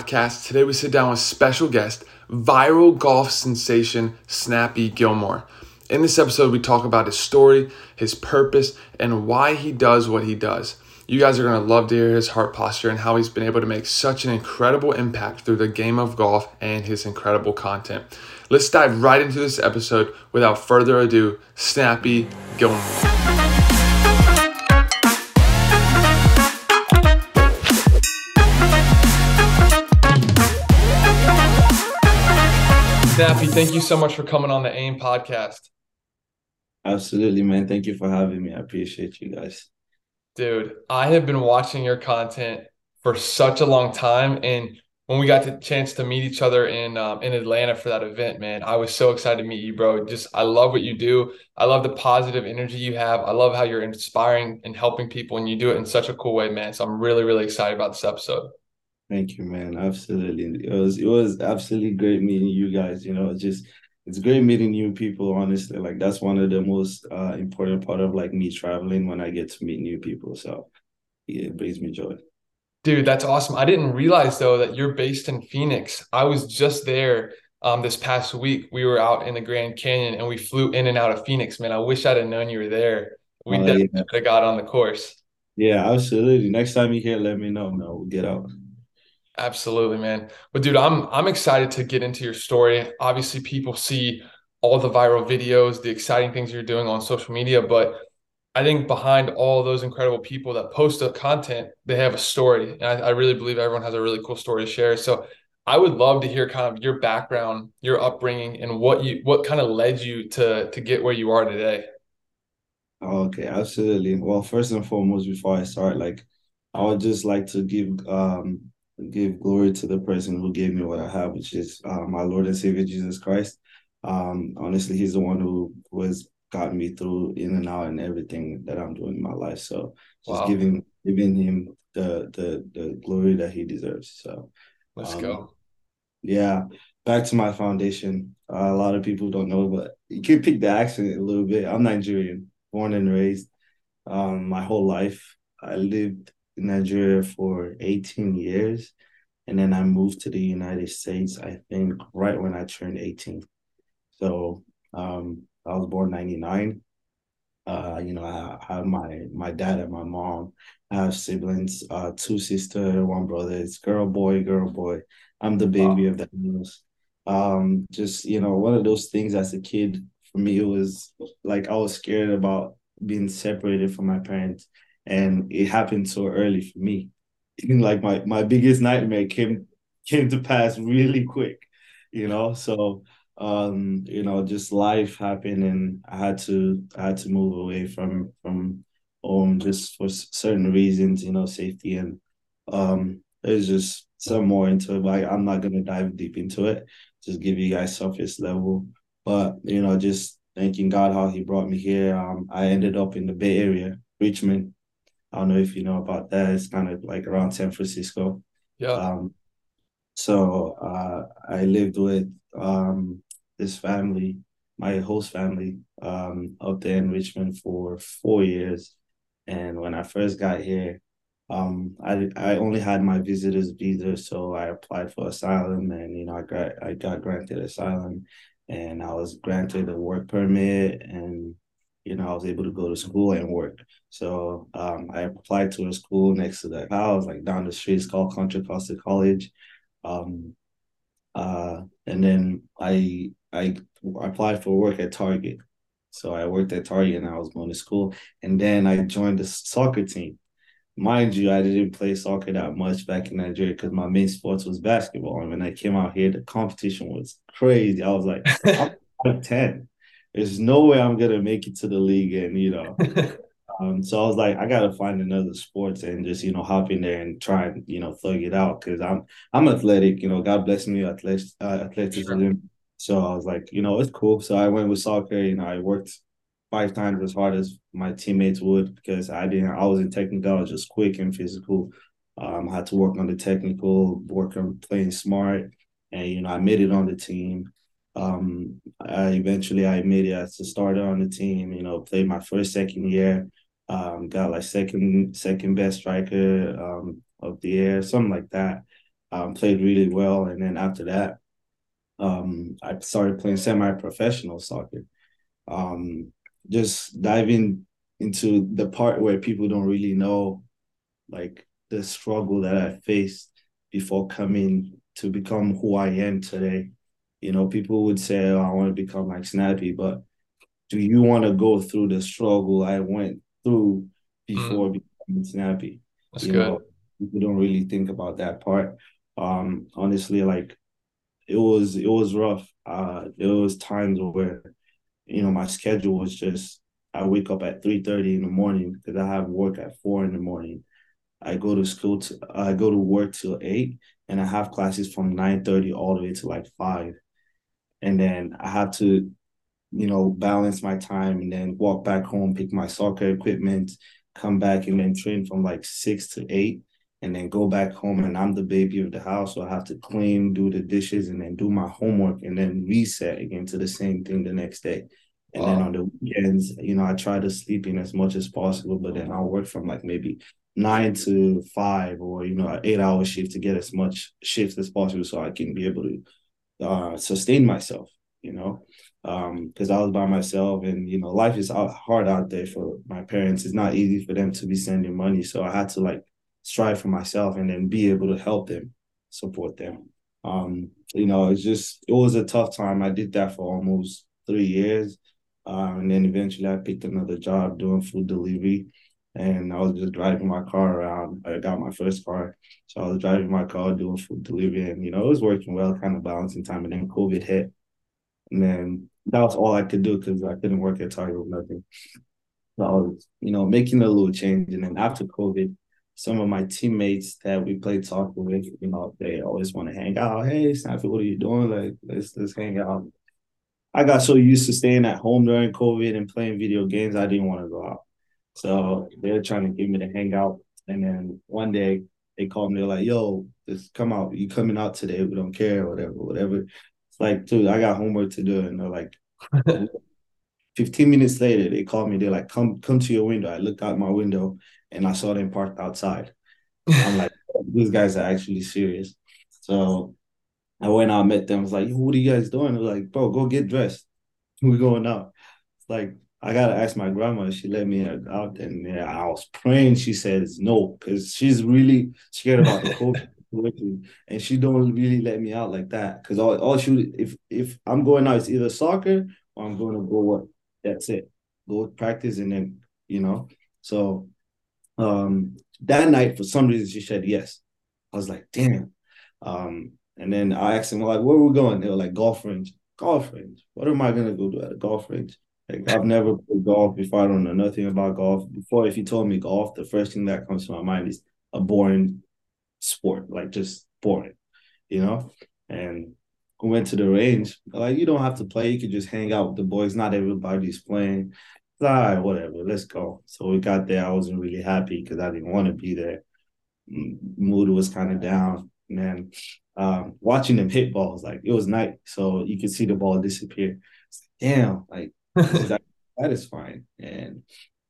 podcast. Today we sit down with special guest, viral golf sensation Snappy Gilmore. In this episode, we talk about his story, his purpose, and why he does what he does. You guys are going to love to hear his heart posture and how he's been able to make such an incredible impact through the game of golf and his incredible content. Let's dive right into this episode without further ado. Snappy Gilmore. Snappy, thank you so much for coming on the AIM podcast. Absolutely, man. Thank you for having me. I appreciate you guys. Dude, I have been watching your content for such a long time. And when we got the chance to meet each other in um, in Atlanta for that event, man, I was so excited to meet you, bro. Just I love what you do. I love the positive energy you have. I love how you're inspiring and helping people, and you do it in such a cool way, man. So I'm really, really excited about this episode. Thank you, man. Absolutely. It was it was absolutely great meeting you guys. You know, just it's great meeting new people, honestly. Like that's one of the most uh, important part of like me traveling when I get to meet new people. So yeah, it brings me joy. Dude, that's awesome. I didn't realize though that you're based in Phoenix. I was just there um this past week. We were out in the Grand Canyon and we flew in and out of Phoenix, man. I wish I'd have known you were there. We uh, definitely yeah. have got on the course. Yeah, absolutely. Next time you're here, let me know. No, we'll get out. Absolutely, man. But dude, I'm I'm excited to get into your story. Obviously, people see all the viral videos, the exciting things you're doing on social media, but I think behind all those incredible people that post the content, they have a story. And I, I really believe everyone has a really cool story to share. So I would love to hear kind of your background, your upbringing, and what you what kind of led you to to get where you are today. Okay, absolutely. Well, first and foremost, before I start, like I would just like to give um give glory to the person who gave me what I have, which is uh, my Lord and Savior Jesus Christ. Um, honestly, He's the one who was gotten me through in and out and everything that I'm doing in my life. So just wow. giving giving Him the the the glory that He deserves. So let's um, go. Yeah, back to my foundation. Uh, a lot of people don't know, but you can pick the accent a little bit. I'm Nigerian, born and raised. Um, my whole life, I lived in Nigeria for 18 years. And then I moved to the United States, I think, right when I turned 18. So um, I was born 99. Uh, you know, I have my my dad and my mom. I have siblings, uh, two sister, one brother. It's girl, boy, girl, boy. I'm the baby wow. of the house. Um, just you know, one of those things as a kid for me, it was like I was scared about being separated from my parents and it happened so early for me. like my my biggest nightmare came came to pass really quick, you know. So um, you know, just life happened, and I had to I had to move away from from home just for certain reasons, you know, safety and um, there's just some more into it, but I'm not gonna dive deep into it. Just give you guys surface level, but you know, just thanking God how He brought me here. Um, I ended up in the Bay Area, Richmond, I don't know if you know about that. It's kind of like around San Francisco. Yeah. Um, so uh, I lived with um, this family, my host family, um, up there in Richmond for four years. And when I first got here, um, I I only had my visitor's visa, so I applied for asylum, and you know I got I got granted asylum, and I was granted a work permit, and you know, I was able to go to school and work. So um, I applied to a school next to the house, like down the street. It's called Contra Costa College. Um, uh, and then I I applied for work at Target. So I worked at Target and I was going to school. And then I joined the soccer team. Mind you, I didn't play soccer that much back in Nigeria because my main sports was basketball. And when I came out here, the competition was crazy. I was like, I'm 10 there's no way I'm gonna make it to the league, and you know. um, so I was like, I gotta find another sports and just you know hop in there and try and you know thug it out because I'm I'm athletic, you know. God bless me, athletic, uh, athleticism. Sure. So I was like, you know, it's cool. So I went with soccer. You know, I worked five times as hard as my teammates would because I didn't. I was in technical, I was just quick and physical. Um, I had to work on the technical, work on playing smart, and you know, I made it on the team. Um, I eventually I made it as a starter on the team. You know, played my first second year. Um, got like second second best striker um, of the year, something like that. um, played really well, and then after that, um, I started playing semi-professional soccer. Um, just diving into the part where people don't really know, like the struggle that I faced before coming to become who I am today. You know, people would say, oh, I want to become like Snappy, but do you want to go through the struggle I went through before mm. becoming Snappy? That's you good. Know, people don't really think about that part. Um, honestly, like it was it was rough. Uh, there was times where, you know, my schedule was just I wake up at three thirty in the morning because I have work at four in the morning. I go to school to I go to work till eight, and I have classes from nine thirty all the way to like five, and then I have to, you know, balance my time and then walk back home, pick my soccer equipment, come back and then train from like six to eight, and then go back home and I'm the baby of the house, so I have to clean, do the dishes, and then do my homework, and then reset again to the same thing the next day. And wow. then on the weekends, you know, I try to sleep in as much as possible, but then I'll work from like maybe nine to five or you know an eight hour shift to get as much shifts as possible so I can be able to uh, sustain myself. You know, because um, I was by myself, and you know, life is hard out there for my parents. It's not easy for them to be sending money, so I had to like strive for myself and then be able to help them, support them. Um, you know, it's just it was a tough time. I did that for almost three years. Uh, and then eventually I picked another job doing food delivery. And I was just driving my car around. I got my first car. So I was driving my car doing food delivery. And, you know, it was working well, kind of balancing time. And then COVID hit. And then that was all I could do because I couldn't work at Target or nothing. So I was, you know, making a little change. And then after COVID, some of my teammates that we played soccer with, you know, they always want to hang out. Hey, Snappy, what are you doing? Like, let's let's hang out. I got so used to staying at home during COVID and playing video games, I didn't want to go out. So they're trying to get me to hang out. And then one day they called me, they're like, yo, just come out. You coming out today? We don't care, whatever, whatever. It's like, dude, I got homework to do. And they're like, 15 minutes later, they called me. They're like, come, come to your window. I looked out my window and I saw them parked outside. I'm like, these guys are actually serious. So I went out, met them. I was like, what are you guys doing? They're like, bro, go get dressed. We're going out. It's like, I gotta ask my grandma. She let me out, and yeah, I was praying. She says no, because she's really scared about the COVID, and she don't really let me out like that. Because all, all she if if I'm going out, it's either soccer or I'm going to go work. That's it. Go practice, and then you know. So um, that night, for some reason, she said yes. I was like, damn. Um, and then I asked him like, where we going? They were like, golf range. Golf range. What am I gonna go do at a golf range? Like I've never played golf before. I don't know nothing about golf. Before, if you told me golf, the first thing that comes to my mind is a boring sport, like just boring, you know. And we went to the range. Like you don't have to play. You could just hang out with the boys. Not everybody's playing all right, whatever, let's go. So we got there. I wasn't really happy because I didn't want to be there. Mood was kind of down. And then um, watching them hit balls, like it was night, so you could see the ball disappear. Damn, like that, is fine. And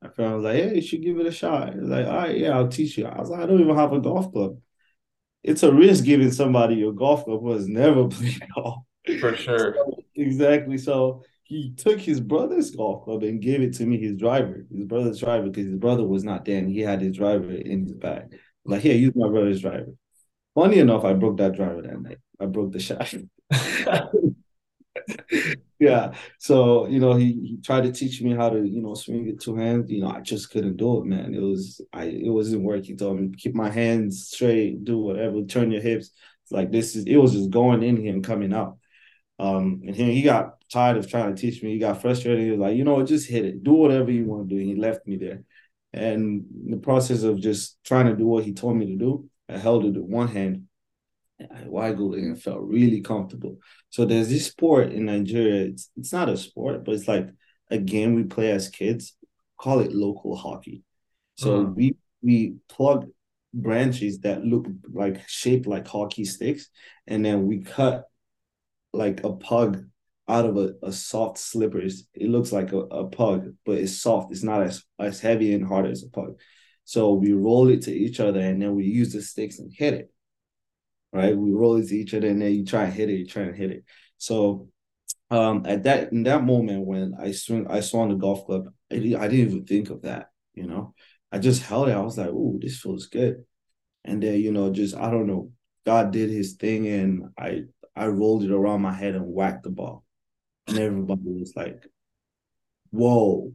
my friend was like, "Hey, you should give it a shot." like, "All right, yeah, I'll teach you." I was like, "I don't even have a golf club." It's a risk giving somebody your golf club who has never played golf. For sure. So, exactly. So he took his brother's golf club and gave it to me, his driver, his brother's driver, because his brother was not there and he had his driver in his bag. Like, here, use my brother's driver. Funny enough, I broke that driver that night. I broke the shaft. yeah. So, you know, he, he tried to teach me how to, you know, swing it two hands. You know, I just couldn't do it, man. It was I it wasn't working. Told me keep my hands straight, do whatever, turn your hips. Like this is it was just going in here and coming out. Um, and he, he got tired of trying to teach me. He got frustrated. He was like, you know, just hit it. Do whatever you want to do. And he left me there. And the process of just trying to do what he told me to do, I held it with one hand. It and felt really comfortable. So there's this sport in Nigeria. It's it's not a sport, but it's like a game we play as kids. Call it local hockey. So mm. we we plug branches that look like shaped like hockey sticks, and then we cut like a pug out of a, a soft slippers. It looks like a, a pug, but it's soft. It's not as, as heavy and hard as a pug. So we roll it to each other and then we use the sticks and hit it. Right? We roll into each other and then you try and hit it, you try and hit it. So um at that in that moment when I swing I swung the golf club, I, I didn't even think of that, you know. I just held it. I was like, oh, this feels good. And then, you know, just I don't know, God did his thing and I I rolled it around my head and whacked the ball. And everybody was like, whoa,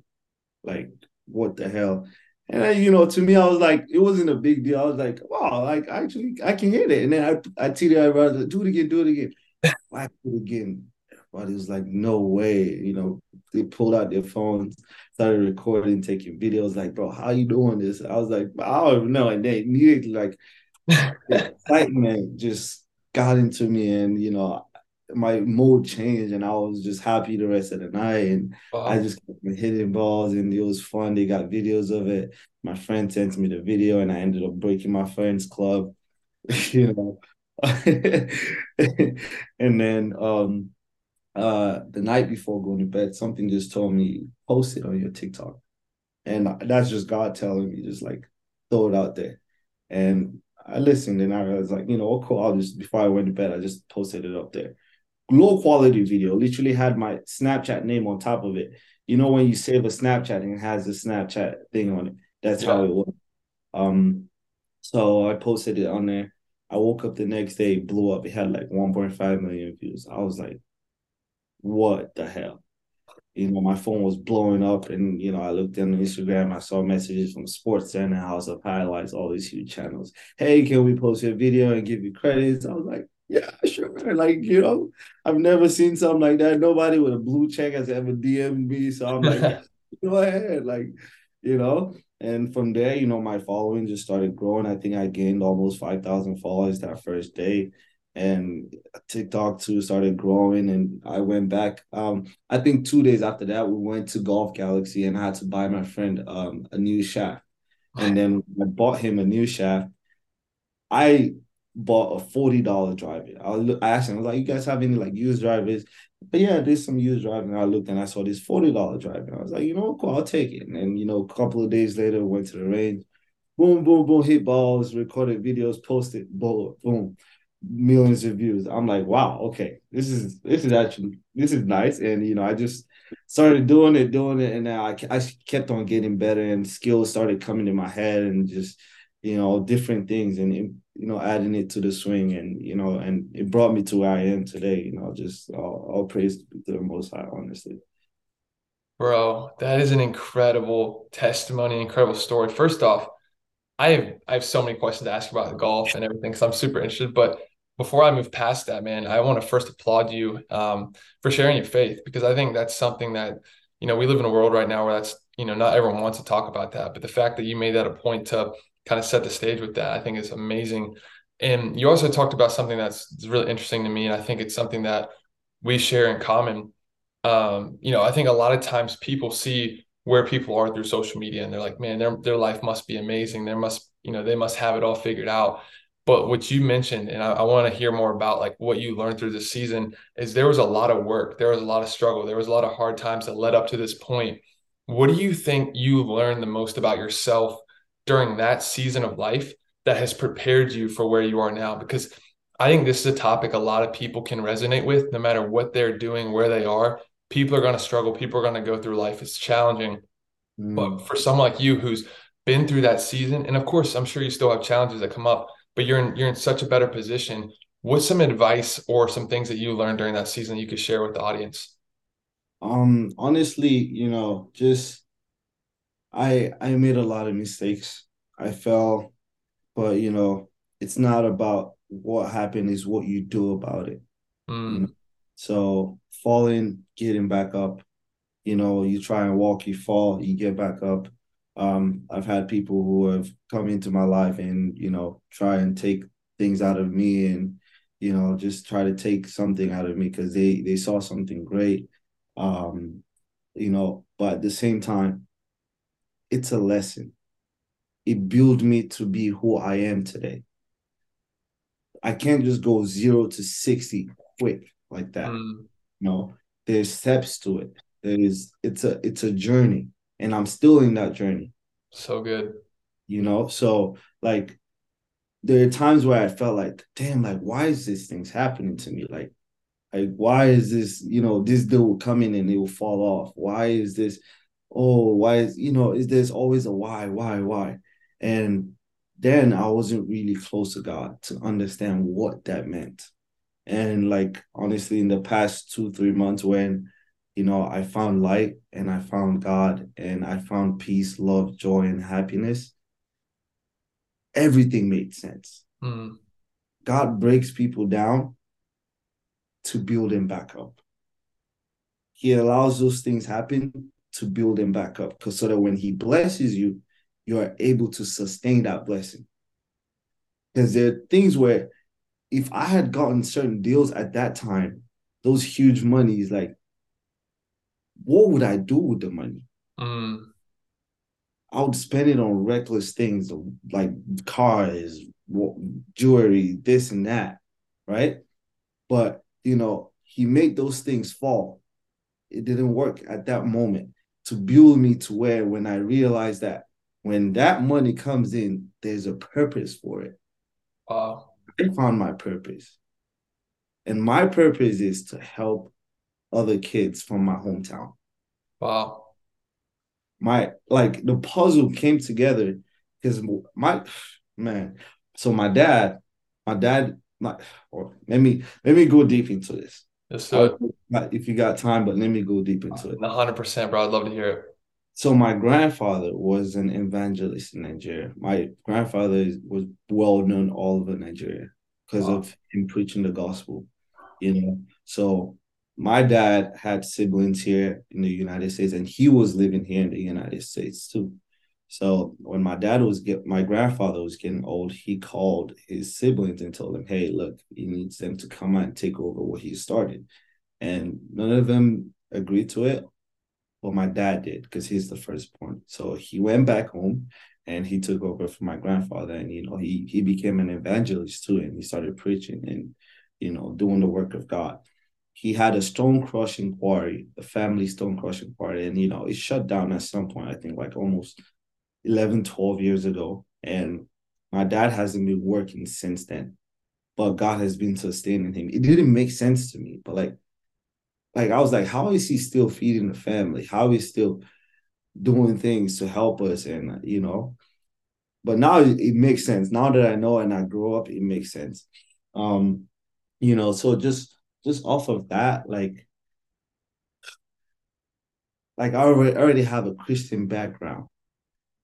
like what the hell? And then, you know, to me, I was like, it wasn't a big deal. I was like, wow, like actually I can hit it. And then I I teed it, I do it again, do it again. Whack it again. Everybody was like, no way. You know, they pulled out their phones, started recording, taking videos, like, bro, how you doing this? I was like, I don't even know. And they immediately like excitement just got into me and you know my mood changed and I was just happy the rest of the night and wow. I just kept hitting balls and it was fun. They got videos of it. My friend sent me the video and I ended up breaking my friend's club, you know. and then um uh the night before going to bed, something just told me post it on your TikTok. And that's just God telling me, just like throw it out there. And I listened and I was like, you know, cool. I'll just before I went to bed, I just posted it up there. Low quality video, literally had my Snapchat name on top of it. You know, when you save a Snapchat and it has the Snapchat thing on it, that's yeah. how it was. Um, so I posted it on there. I woke up the next day, blew up. It had like 1.5 million views. I was like, what the hell? you know, my phone was blowing up, and you know, I looked on Instagram. I saw messages from Sports Center, House of Highlights, all these huge channels. Hey, can we post your video and give you credits? I was like, yeah, sure. Like, you know, I've never seen something like that. Nobody with a blue check has ever DM'd me, so I'm like, go ahead, like, you know. And from there, you know, my following just started growing. I think I gained almost five thousand followers that first day and TikTok too started growing and I went back. Um, I think two days after that we went to Golf Galaxy and I had to buy my friend um a new shaft. And then I bought him a new shaft. I bought a forty dollar driver. I, look, I asked him, I was like, "You guys have any like used drivers?" But yeah, there's some used drivers. And I looked and I saw this forty dollar driver. I was like, "You know, cool, I'll take it." And you know, a couple of days later, went to the range. Boom, boom, boom, hit balls, recorded videos, posted, boom, boom millions of views. I'm like, wow, okay, this is this is actually this is nice. And you know, I just started doing it, doing it, and I I kept on getting better, and skills started coming in my head, and just you know different things, and you know adding it to the swing, and you know, and it brought me to where I am today. You know, just all, all praise to the Most High, honestly. Bro, that is an incredible testimony, incredible story. First off, I have I have so many questions to ask about golf and everything because I'm super interested. But before I move past that, man, I want to first applaud you um, for sharing your faith because I think that's something that you know we live in a world right now where that's you know not everyone wants to talk about that, but the fact that you made that a point to kind of set the stage with that, I think is amazing. And you also talked about something that's really interesting to me, and I think it's something that we share in common. Um, you know, I think a lot of times people see where people are through social media, and they're like, "Man, their their life must be amazing. There must, you know, they must have it all figured out." But what you mentioned, and I, I want to hear more about like what you learned through this season, is there was a lot of work, there was a lot of struggle, there was a lot of hard times that led up to this point. What do you think you learned the most about yourself during that season of life that has prepared you for where you are now? Because I think this is a topic a lot of people can resonate with, no matter what they're doing, where they are. People are going to struggle. People are going to go through life. It's challenging. Mm. But for someone like you who's been through that season, and of course, I'm sure you still have challenges that come up, but you're in you're in such a better position. What's some advice or some things that you learned during that season you could share with the audience? Um, honestly, you know, just I I made a lot of mistakes. I fell, but you know, it's not about what happened, is what you do about it. Mm. You know? So falling, getting back up, you know, you try and walk, you fall, you get back up. Um, I've had people who have come into my life and you know try and take things out of me and you know just try to take something out of me because they they saw something great. Um, you know, but at the same time, it's a lesson. It built me to be who I am today. I can't just go zero to 60 quick like that. Mm. Know, there's steps to it. There is it's a it's a journey and I'm still in that journey. So good. You know, so like there are times where I felt like, damn, like why is this things happening to me? Like, like why is this, you know, this deal will come in and it will fall off? Why is this? Oh, why is you know, is there's always a why, why, why? And then I wasn't really close to God to understand what that meant. And like honestly, in the past two, three months when you know, I found light and I found God and I found peace, love, joy, and happiness. Everything made sense. Mm. God breaks people down to build them back up. He allows those things happen to build them back up because so that when he blesses you, you are able to sustain that blessing. Because there are things where if I had gotten certain deals at that time, those huge monies, like what would I do with the money? Mm. I would spend it on reckless things like cars, jewelry, this and that, right? But you know, he made those things fall. It didn't work at that moment to build me to where when I realized that when that money comes in, there's a purpose for it. Wow. I found my purpose. And my purpose is to help other kids from my hometown. Wow. My like the puzzle came together because my man. So my dad, my dad, my or let me let me go deep into this. Yes, sir. If you got time, but let me go deep into it. hundred percent, bro. I'd love to hear it. So my grandfather was an evangelist in Nigeria. My grandfather was well known all over Nigeria because wow. of him preaching the gospel. You know, so my dad had siblings here in the United States, and he was living here in the United States too. So when my dad was get my grandfather was getting old, he called his siblings and told them, "Hey, look, he needs them to come out and take over what he started." And none of them agreed to it. Well, my dad did because he's the firstborn. So he went back home and he took over for my grandfather, and you know he he became an evangelist too, and he started preaching and you know doing the work of God he had a stone crushing quarry, a family stone crushing quarry, and you know, it shut down at some point, I think like almost 11, 12 years ago. And my dad hasn't been working since then, but God has been sustaining him. It didn't make sense to me, but like, like I was like, how is he still feeding the family? How is still doing things to help us? And you know, but now it, makes sense. Now that I know and I grow up, it makes sense. Um, you know, so just just off of that, like, like I already have a Christian background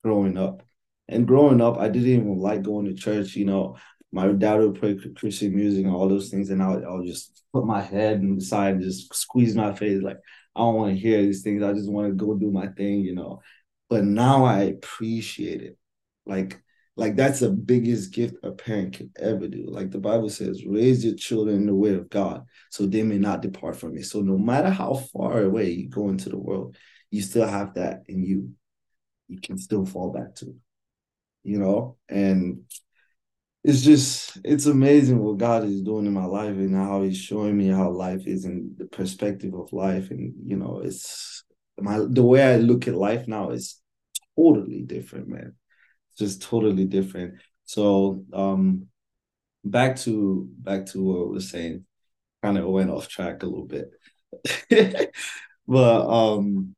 growing up. And growing up, I didn't even like going to church. You know, my dad would play Christian music and all those things, and I'll, I'll just put my head and decide and just squeeze my face. Like, I don't want to hear these things. I just want to go do my thing, you know. But now I appreciate it. Like, like that's the biggest gift a parent can ever do. Like the Bible says, raise your children in the way of God so they may not depart from it. So no matter how far away you go into the world, you still have that in you. You can still fall back to, you know? And it's just it's amazing what God is doing in my life and how he's showing me how life is and the perspective of life. And you know, it's my the way I look at life now is totally different, man It's just totally different. So um back to back to what I was saying, kind of went off track a little bit. but um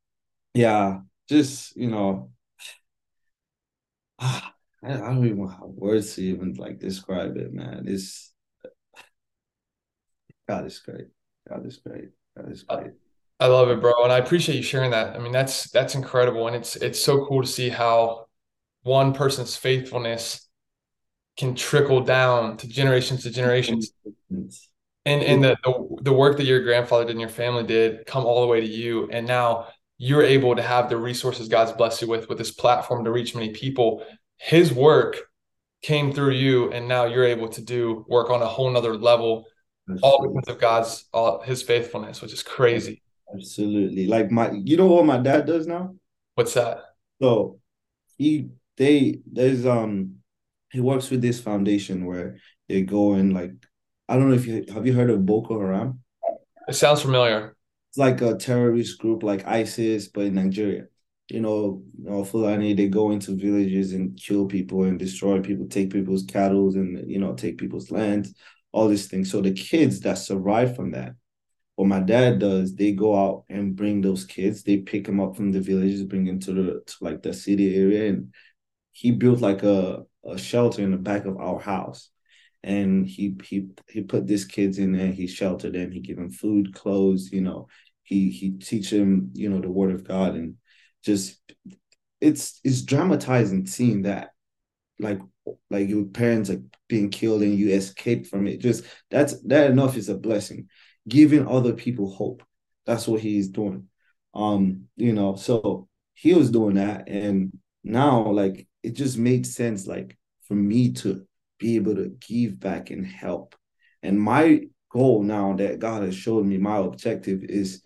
yeah, just you know I, I don't even have words to even like describe it, man. It's God is great. God is great. God is great. I love it, bro, and I appreciate you sharing that. I mean, that's that's incredible, and it's it's so cool to see how one person's faithfulness can trickle down to generations to generations. And and the, the, the work that your grandfather did and your family did come all the way to you. And now you're able to have the resources God's blessed you with with this platform to reach many people. His work came through you, and now you're able to do work on a whole nother level, all because of God's all his faithfulness, which is crazy. Absolutely. Like my you know what my dad does now? What's that? So he they there's um he works with this foundation where they go and like I don't know if you have you heard of Boko Haram? It sounds familiar. It's like a terrorist group like ISIS, but in Nigeria. you know, you know, Fulani, they go into villages and kill people and destroy people, take people's cattle and you know, take people's land, all these things. So the kids that survive from that, what my dad does, they go out and bring those kids, they pick them up from the villages, bring them to the to like the city area, and he built like a, a shelter in the back of our house. And he he he put these kids in there, he sheltered them, he gave them food, clothes, you know, he he teach them, you know, the word of God and just it's it's dramatizing seeing that like like your parents are being killed and you escape from it. Just that's that enough is a blessing. Giving other people hope. That's what he's doing. Um you know so he was doing that and now like it just made sense like for me to be able to give back and help and my goal now that god has showed me my objective is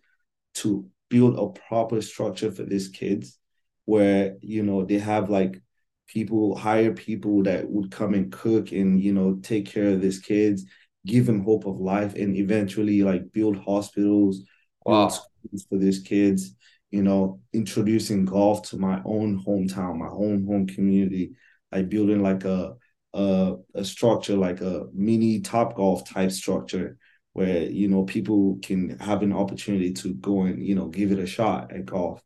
to build a proper structure for these kids where you know they have like people hire people that would come and cook and you know take care of these kids give them hope of life and eventually like build hospitals wow. build schools for these kids you know introducing golf to my own hometown my own home community like building like a a, a structure like a mini top golf type structure where you know people can have an opportunity to go and you know give it a shot at golf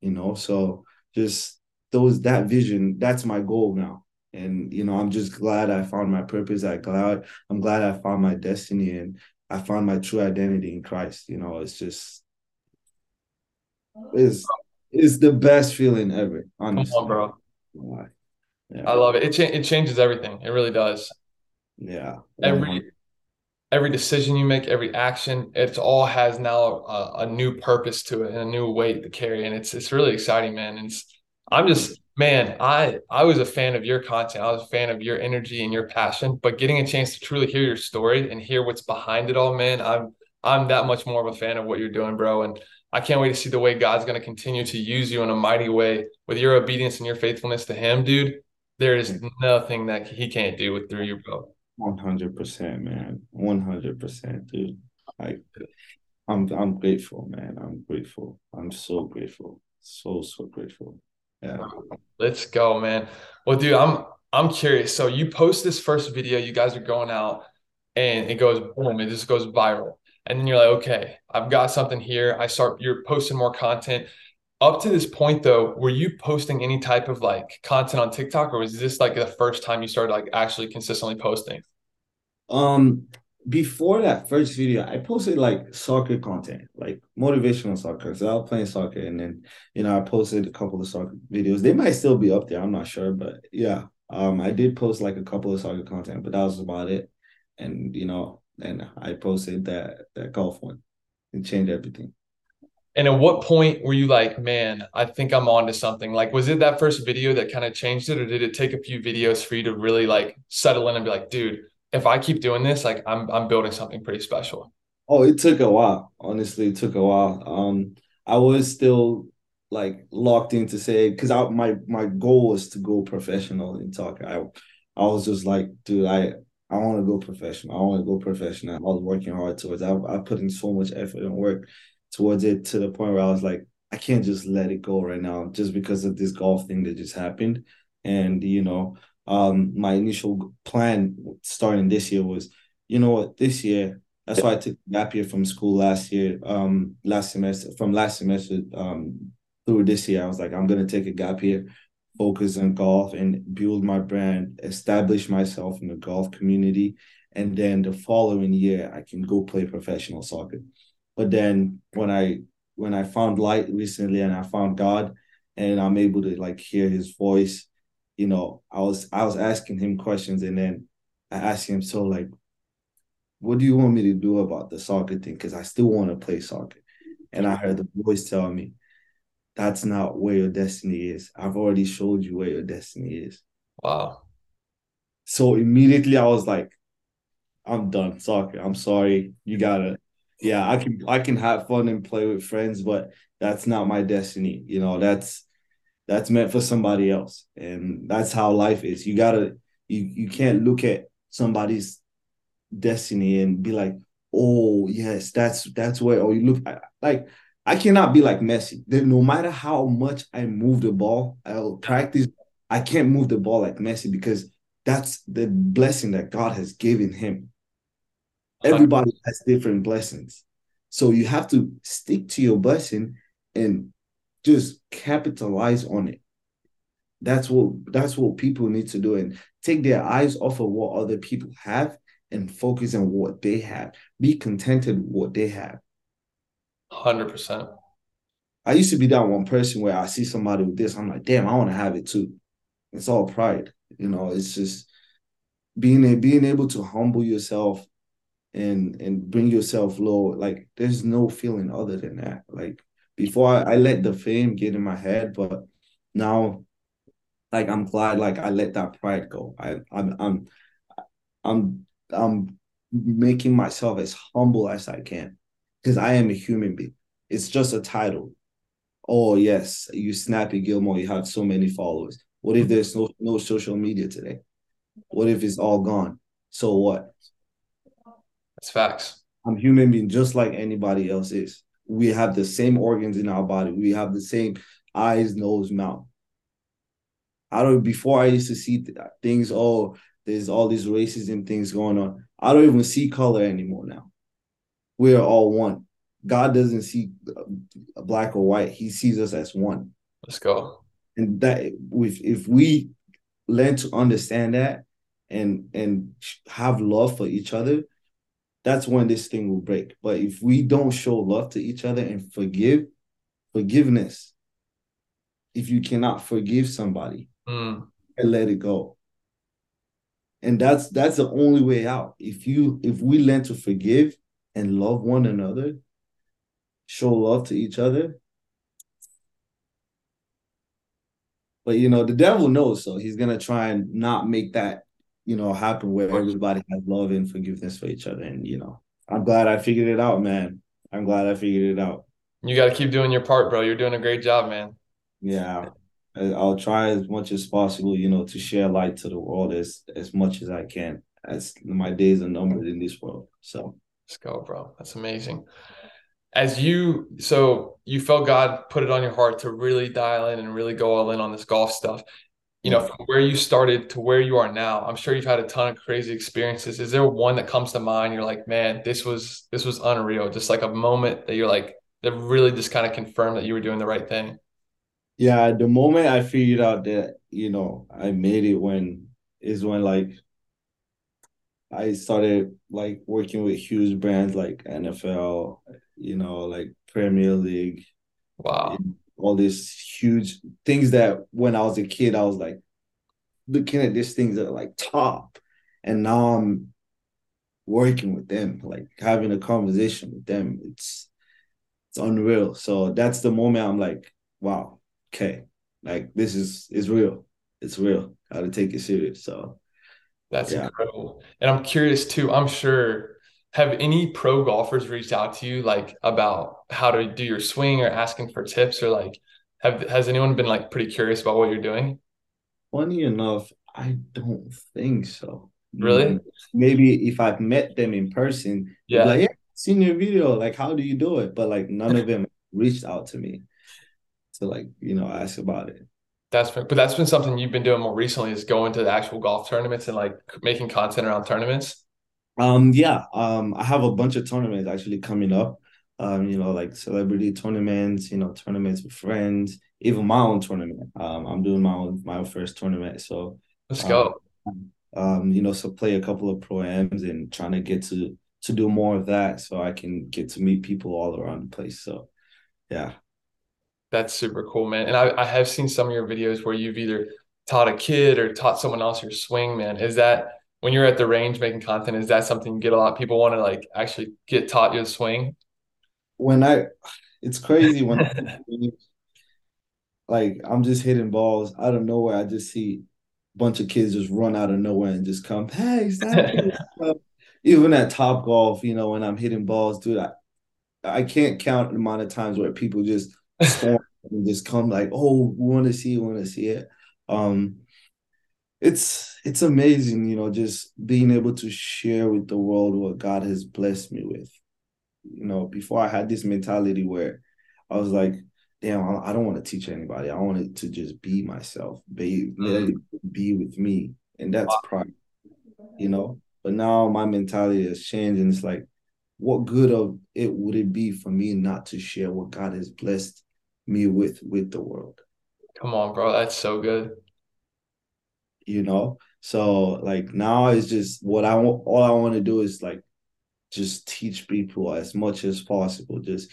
you know? So just those that vision that's my goal now. And you know i'm just glad i found my purpose. I glad i'm glad i found my destiny and i found my true identity in christ you know? It's just it's it's the best feeling ever honestly. Come on, bro yeah. i love it it, cha- it changes everything it really does yeah every every decision you make, every action, it all has now a, a, new purpose to it and a new weight to carry. And it's it's really exciting, man. And I'm just man, I I was a fan of your content. I was a fan of your energy and your passion. But getting a chance to truly hear your story and hear what's behind it all, man, I'm I'm that much more of a fan of what you're doing, bro. And I can't wait to see the way God's going to continue to use you in a mighty way with your obedience and your faithfulness to Him, dude. There is nothing that He can't do with through you, bro. One hundred percent, man. One hundred percent, dude. Like, I'm I'm grateful, man. I'm grateful. I'm so grateful. So so grateful. Yeah. Let's go, man. Well, dude, I'm I'm curious. So you post this first video, you guys are going out, and it goes boom, it just goes viral. And then you're like, okay, I've got something here. I start. You're posting more content up to this point though were you posting any type of like content on tiktok or was this like the first time you started like actually consistently posting? Um before that first video i posted like soccer content like motivational soccer. So i was playing soccer and then you know i posted a couple of soccer videos. They might still be up there i'm not sure but yeah. Um i did post like a couple of soccer content but that was about it. And you know and i posted that that golf one and changed everything and at what point were you like, man, I think I'm on to something? Like, was it that first video that kind of changed it, or did it take a few videos for you to really like settle in and be like, dude, if I keep doing this, like I'm I'm building something pretty special? Oh, it took a while. Honestly, it took a while. Um, I was still like locked in to say because I my my goal was to go professional in talk. I I was just like, dude, I I want to go professional. I want to go professional. I was working hard towards. I I put in so much effort and work towards it to the point where I was like, I can't just let it go right now just because of this golf thing that just happened. And you know, um, my initial plan starting this year was, you know what, this year. That's why I took gap year from school last year, um, last semester, from last semester um, through this year. I was like, I'm gonna take a gap year, focus on golf, and build my brand, establish myself in the golf community, and then the following year I can go play professional soccer. But then when I when I found light recently and I found God and I'm able to like hear his voice, you know, I was I was asking him questions and then I asked him, so like, what do you want me to do about the soccer thing? Because I still want to play soccer. And I heard the voice tell me, that's not where your destiny is. I've already showed you where your destiny is. Wow. So immediately I was like, I'm done soccer. I'm sorry. You gotta yeah, I can I can have fun and play with friends, but that's not my destiny. You know, that's that's meant for somebody else. And that's how life is. You gotta you you can't look at somebody's destiny and be like, oh yes, that's that's where or you look like I cannot be like Messi. Then no matter how much I move the ball, I'll practice. I can't move the ball like Messi because that's the blessing that God has given him. Everybody has different blessings. So you have to stick to your blessing and just capitalize on it. That's what that's what people need to do and take their eyes off of what other people have and focus on what they have. Be contented with what they have. Hundred percent. I used to be that one person where I see somebody with this, I'm like, damn, I want to have it too. It's all pride, you know. It's just being a, being able to humble yourself and and bring yourself low. Like there's no feeling other than that. Like before, I, I let the fame get in my head, but now, like I'm glad, like I let that pride go. I I'm I'm I'm I'm making myself as humble as I can because I am a human being. It's just a title. Oh yes, you Snappy Gilmore, you have so many followers. What if there's no no social media today? What if it's all gone? So what? That's facts. I'm human being just like anybody else is. We have the same organs in our body. We have the same eyes, nose, mouth. I don't. Before I used to see things. Oh, there's all these racism things going on. I don't even see color anymore now. We are all one. God doesn't see uh, black or white. He sees us as one. Let's go. And that if if we learn to understand that and and have love for each other, that's when this thing will break. But if we don't show love to each other and forgive, forgiveness, if you cannot forgive somebody mm. and let it go. And that's that's the only way out. If you if we learn to forgive and love one another, show love to each other. But you know, the devil knows, so he's gonna try and not make that you know, happen where everybody has love and forgiveness for each other. And, you know, I'm glad I figured it out, man. I'm glad I figured it out. You got to keep doing your part, bro. You're doing a great job, man. Yeah. I'll try as much as possible, you know, to share light to the world as as much as I can. As my days are numbered in this world. So let's go, bro. That's amazing. As you so you felt God put it on your heart to really dial in and really go all in on this golf stuff you know, from where you started to where you are now, I'm sure you've had a ton of crazy experiences. Is there one that comes to mind? You're like, man, this was this was unreal. Just like a moment that you're like that really just kind of confirmed that you were doing the right thing. Yeah, the moment I figured out that you know I made it when is when like I started like working with huge brands like NFL, you know, like Premier League. Wow all these huge things that when I was a kid, I was like looking at these things that are like top. And now I'm working with them, like having a conversation with them. It's it's unreal. So that's the moment I'm like, wow, okay. Like this is is real. It's real. Gotta take it serious. So that's yeah. incredible. And I'm curious too. I'm sure have any pro golfers reached out to you like about how to do your swing or asking for tips or like have has anyone been like pretty curious about what you're doing? Funny enough, I don't think so. Really? Mm, maybe if I've met them in person, yeah, like yeah, seen your video. Like, how do you do it? But like, none of them reached out to me to like you know ask about it. That's been, but that's been something you've been doing more recently is going to the actual golf tournaments and like making content around tournaments. Um, yeah, um, I have a bunch of tournaments actually coming up. Um, you know, like celebrity tournaments, you know, tournaments with friends, even my own tournament. Um, I'm doing my own my own first tournament. So let's go. Um, um, you know, so play a couple of pro-ams and trying to get to to do more of that so I can get to meet people all around the place. So yeah. That's super cool, man. And I, I have seen some of your videos where you've either taught a kid or taught someone else your swing, man. Is that when you're at the range making content, is that something you get a lot of people want to like actually get taught your swing? When I, it's crazy when, like I'm just hitting balls out of nowhere. I just see a bunch of kids just run out of nowhere and just come, hey, even at Top Golf, you know, when I'm hitting balls, dude, I, I can't count the amount of times where people just storm and just come like, oh, we want to see, want to see it. Um, it's it's amazing, you know, just being able to share with the world what God has blessed me with. You know, before I had this mentality where I was like, damn, I don't want to teach anybody. I wanted to just be myself, be mm. be with me, and that's wow. pride, you know. But now my mentality has changed, and it's like, what good of it would it be for me not to share what God has blessed me with with the world? Come on, bro, that's so good. You know, so like now it's just what I want. All I want to do is like just teach people as much as possible. Just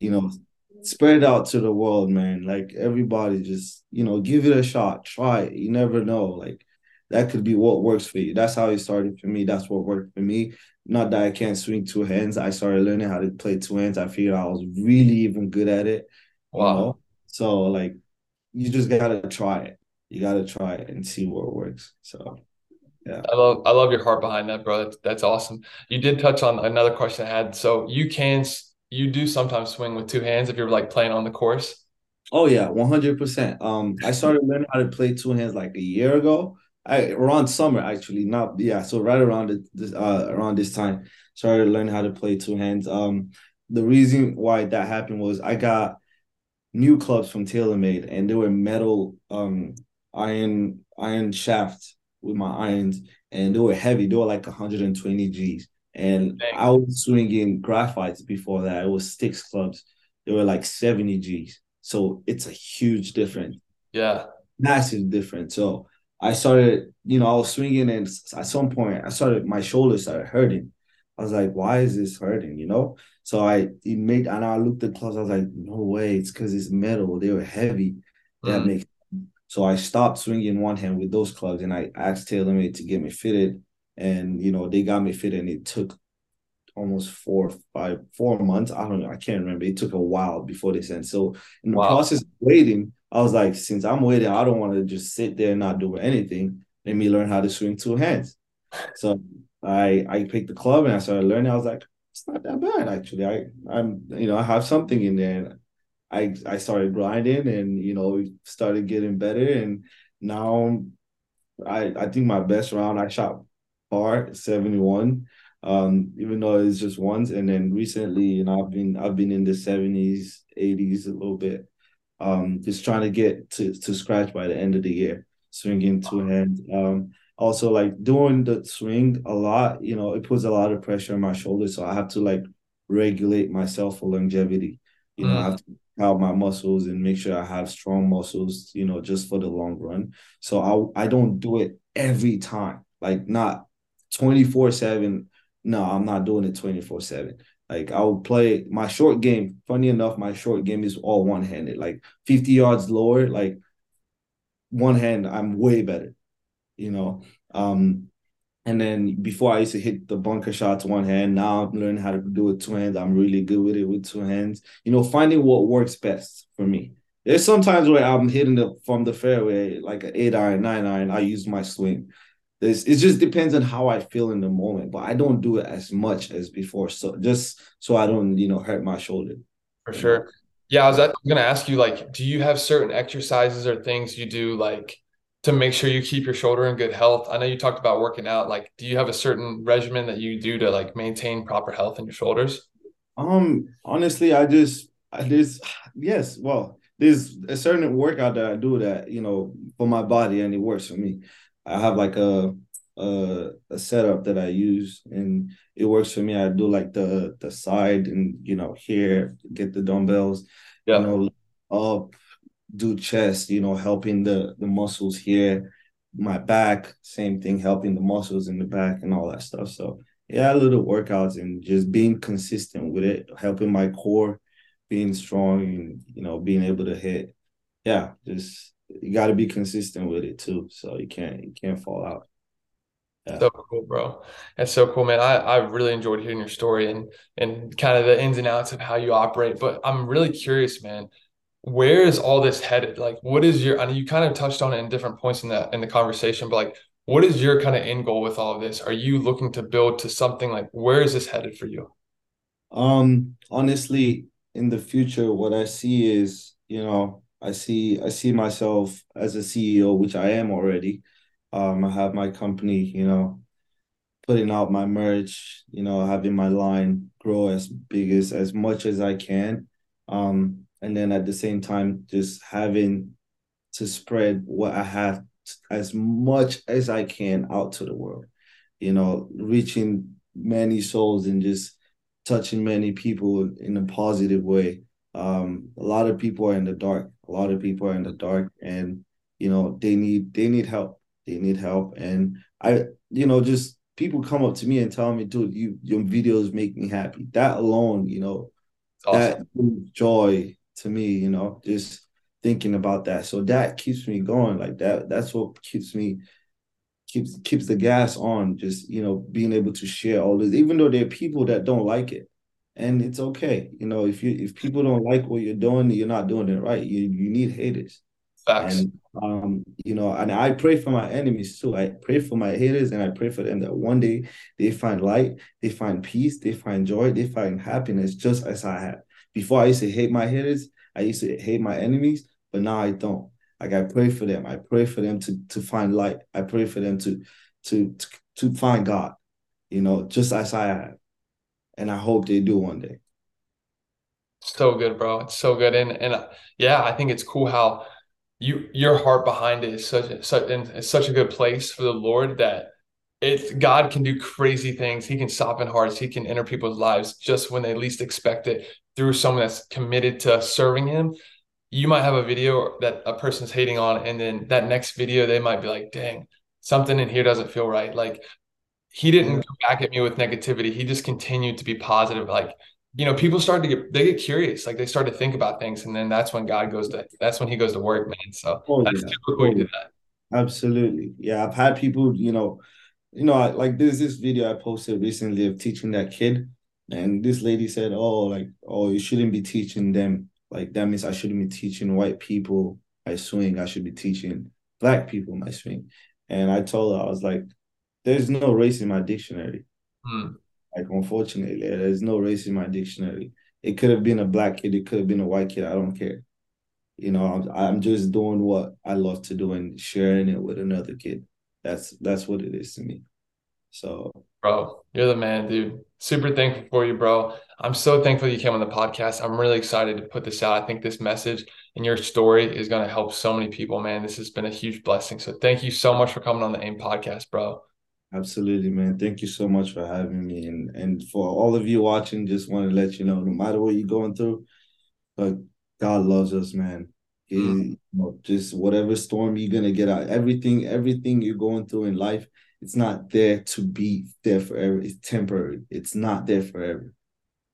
you know, spread it out to the world, man. Like everybody, just you know, give it a shot. Try it. You never know. Like that could be what works for you. That's how it started for me. That's what worked for me. Not that I can't swing two hands. I started learning how to play two hands. I figured I was really even good at it. Wow. You know? So like you just gotta try it. You gotta try it and see what works. So yeah. I love I love your heart behind that, bro. That's, that's awesome. You did touch on another question I had. So you can you do sometimes swing with two hands if you're like playing on the course. Oh yeah, one hundred percent. Um, I started learning how to play two hands like a year ago. I around summer actually, not yeah. So right around this uh around this time, started learning how to play two hands. Um, the reason why that happened was I got new clubs from TaylorMade, and they were metal um iron iron shaft with my irons, and they were heavy. They were like 120 G's. And Dang. I was swinging graphites before that. It was six clubs. They were like 70 G's. So it's a huge difference. Yeah. Massive difference. So I started, you know, I was swinging and at some point I started, my shoulders started hurting. I was like, why is this hurting? You know? So I it made and I looked at clubs, I was like, no way, it's because it's metal. They were heavy. That mm. makes so I stopped swinging one hand with those clubs and I asked TaylorMade to get me fitted. And you know they got me fitted and it took almost four five four months. I don't know i can't remember. It took a while before they sent. So in the wow. process of waiting i was like since i'm waiting i don't want to just sit there and not do anything. Let me learn how to swing two hands. So i i picked the club and i started learning. I was like it's not that bad actually. I i'm you know i have something in there i i started grinding and you know started getting better. And now i i think my best round i shot par 71 um even though it's just once. And then recently you know i've been i've been in the 70s 80s a little bit um just trying to get to to scratch by the end of the year swinging two hands. Um also like doing the swing a lot you know it puts a lot of pressure on my shoulders. So i have to like regulate myself for longevity. You know mm. i have to help my muscles and make sure i have strong muscles you know just for the long run so i i don't do it every time like not 24 7. No, I'm not doing it 24 7. Like I'll play my short game. Funny enough, my short game is all one handed. Like 50 yards lower, like one hand, I'm way better, you know. Um, and then before I used to hit the bunker shots one hand. Now I'm learning how to do it two hands. I'm really good with it with two hands. You know, finding what works best for me. There's sometimes where I'm hitting the from the fairway like an eight iron, nine iron. I use my swing. It's, it just depends on how I feel in the moment, but I don't do it as much as before. So just so I don't, you know, hurt my shoulder. For sure. Yeah, I was going to ask you, like, do you have certain exercises or things you do, like, to make sure you keep your shoulder in good health? I know you talked about working out. Like, do you have a certain regimen that you do to like maintain proper health in your shoulders? Um, honestly, I just, I just, yes, well, there's a certain workout that I do that you know for my body and it works for me. I have like a a, a setup that I use and it works for me. I do like the the side and you know here get the dumbbells, yeah. you know, up, do chest, you know, helping the the muscles here, my back, same thing, helping the muscles in the back and all that stuff. So yeah, a little workouts and just being consistent with it, helping my core, being strong and you know, being able to hit. Yeah, just you got to be consistent with it too. So you can't you can't fall out. Yeah. So cool, bro. That's so cool, man. I, I really enjoyed hearing your story and and kind of the ins and outs of how you operate. But I'm really curious, man. Where is all this headed? Like, what is your? I know you kind of touched on it in different points in that in the conversation, but like, what is your kind of end goal with all of this? Are you looking to build to something like? Where is this headed for you? Um, honestly, in the future, what I see is, you know, I see I see myself as a CEO, which I am already. Um, I have my company, you know, putting out my merch, you know, having my line grow as big as as much as I can. Um, and then at the same time, just having to spread what I have as much as I can out to the world. You know, reaching many souls and just touching many people in a positive way. Um, a lot of people are in the dark. A lot of people are in the dark, and you know they need they need help. They need help, and I, you know, just people come up to me and tell me, "Dude, you your videos make me happy." That alone, you know, awesome. that joy to me. You know, just thinking about that. So that keeps me going. Like that. That's what keeps me keeps keeps the gas on. Just you know, being able to share all this, even though there are people that don't like it, and it's okay. You know, if you if people don't like what you're doing, you're not doing it right. You you need haters. Facts. And um, you know, and I pray for my enemies too. I pray for my haters and I pray for them that one day they find light, they find peace, they find joy, they find happiness just as I have. Before I used to hate my haters, I used to hate my enemies, but now I don't. Like I pray for them. I pray for them to to find light. I pray for them to to to, to find God, you know, just as I have. And I hope they do one day. So good, bro. It's so good. And and yeah, I think it's cool how you your heart behind it is such such in such a good place for the Lord that it God can do crazy things. He can soften hearts. He can enter people's lives just when they least expect it through someone that's committed to serving Him. You might have a video that a person's hating on, and then that next video they might be like, "Dang, something in here doesn't feel right." Like he didn't go back at me with negativity. He just continued to be positive. Like you know, people start to get they get curious, like they start to think about things, and then that's when God goes to that's when He goes to work, man. So oh, that's yeah. cool did that. Absolutely, yeah. I've had people, you know, you know, like there's this video I posted recently of teaching that kid, and this lady said, "Oh, like, oh, you shouldn't be teaching them. Like that means I shouldn't be teaching white people my swing. I should be teaching black people my swing." And I told her, I was like, "There's no race in my dictionary." Hmm. Like, unfortunately, there's no race in my dictionary. It could have been a black kid, it could have been a white kid. I don't care. You know, I'm, I'm just doing what I love to do and sharing it with another kid. That's that's what it is to me. So, bro, you're the man, dude. Super thankful for you, bro. I'm so thankful you came on the podcast. I'm really excited to put this out. I think this message and your story is going to help so many people, man. This has been a huge blessing. So, thank you so much for coming on the AIM podcast, bro. Absolutely, man. Thank you so much for having me. And and for all of you watching, just want to let you know, no matter what you're going through, but God loves us, man. Mm. you know, just whatever storm you're gonna get out, everything, everything you're going through in life, it's not there to be there forever. It's temporary. It's not there forever.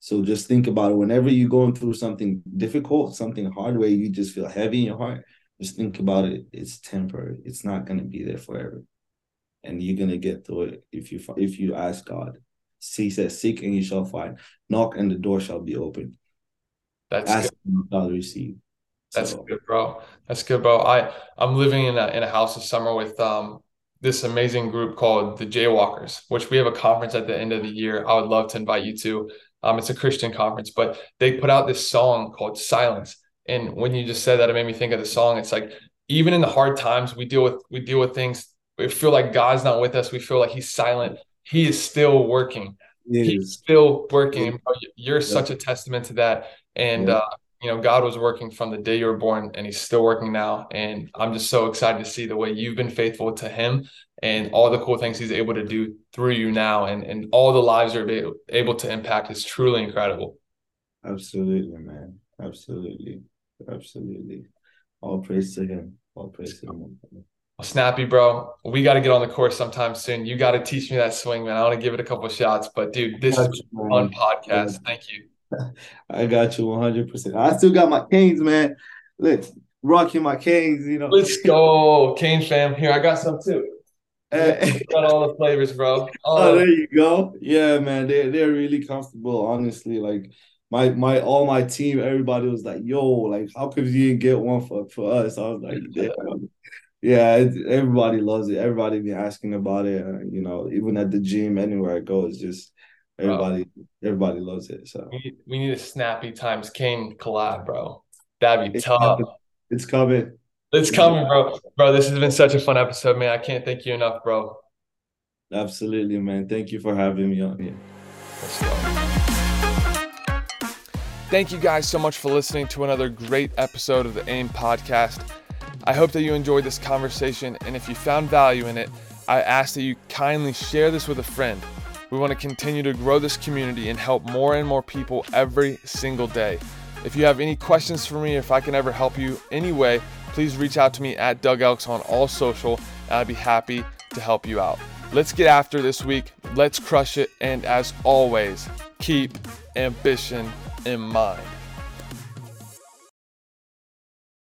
So just think about it. Whenever you're going through something difficult, something hard, where you just feel heavy in your heart, just think about it. It's temporary. It's not gonna be there forever and you're gonna get through it if you if you ask God. He says, "Seek and you shall find; knock and the door shall be open." That's ask good. and shall receive. That's so. good, bro. That's good, bro. I I'm living in a in a house this summer with um this amazing group called the Jaywalkers, which we have a conference at the end of the year. I would love to invite you to. Um, it's a Christian conference, but they put out this song called Silence. And when you just said that, it made me think of the song. It's like even in the hard times, we deal with we deal with things we feel like God's not with us. We feel like He's silent. He is still working. He He's still working. You're such a testament to that. And uh, you know, God was working from the day you were born, and He's still working now. And I'm just so excited to see the way you've been faithful to Him and all the cool things He's able to do through you now, and and all the lives you're able to impact is truly incredible. Absolutely, man. Absolutely, absolutely. All praise to Him. All praise to Him. Well, snappy, bro. We got to get on the course sometime soon. You got to teach me that swing, man. I want to give it a couple shots, but dude, this is a fun podcast. Thank you. I got you 100%. I still got my Kaizos, man. Look, rocking my Kaizos, you know. Let's go, Kaizos fam. Here, I got some too. got all the flavors, bro. Oh, there you go. Yeah, man. They're they're really comfortable, honestly. Like my my all my team, everybody was like, yo, like how could you get one for, for us? I was like, damn yeah, everybody loves it. Everybody be asking about it. Uh, you know, even at the gym, anywhere I go, it's just everybody. Bro. Everybody loves it. So we need, we need a snappy times Kaizos collab, bro. That'd be it's tough. Coming. It's coming. It's coming, bro. Bro, this has been such a fun episode, man. I can't thank you enough, bro. Absolutely, man. Thank you for having me on here. Let's go. Thank you guys so much for listening to another great episode of the AIM podcast. I hope that you enjoyed this conversation, and if you found value in it, I ask that you kindly share this with a friend. We want to continue to grow this community and help more and more people every single day. If you have any questions for me, if I can ever help you anyway, please reach out to me at Doug Elks on all social, and I'd be happy to help you out. Let's get after this week. Let's crush it. And as always, keep ambition in mind.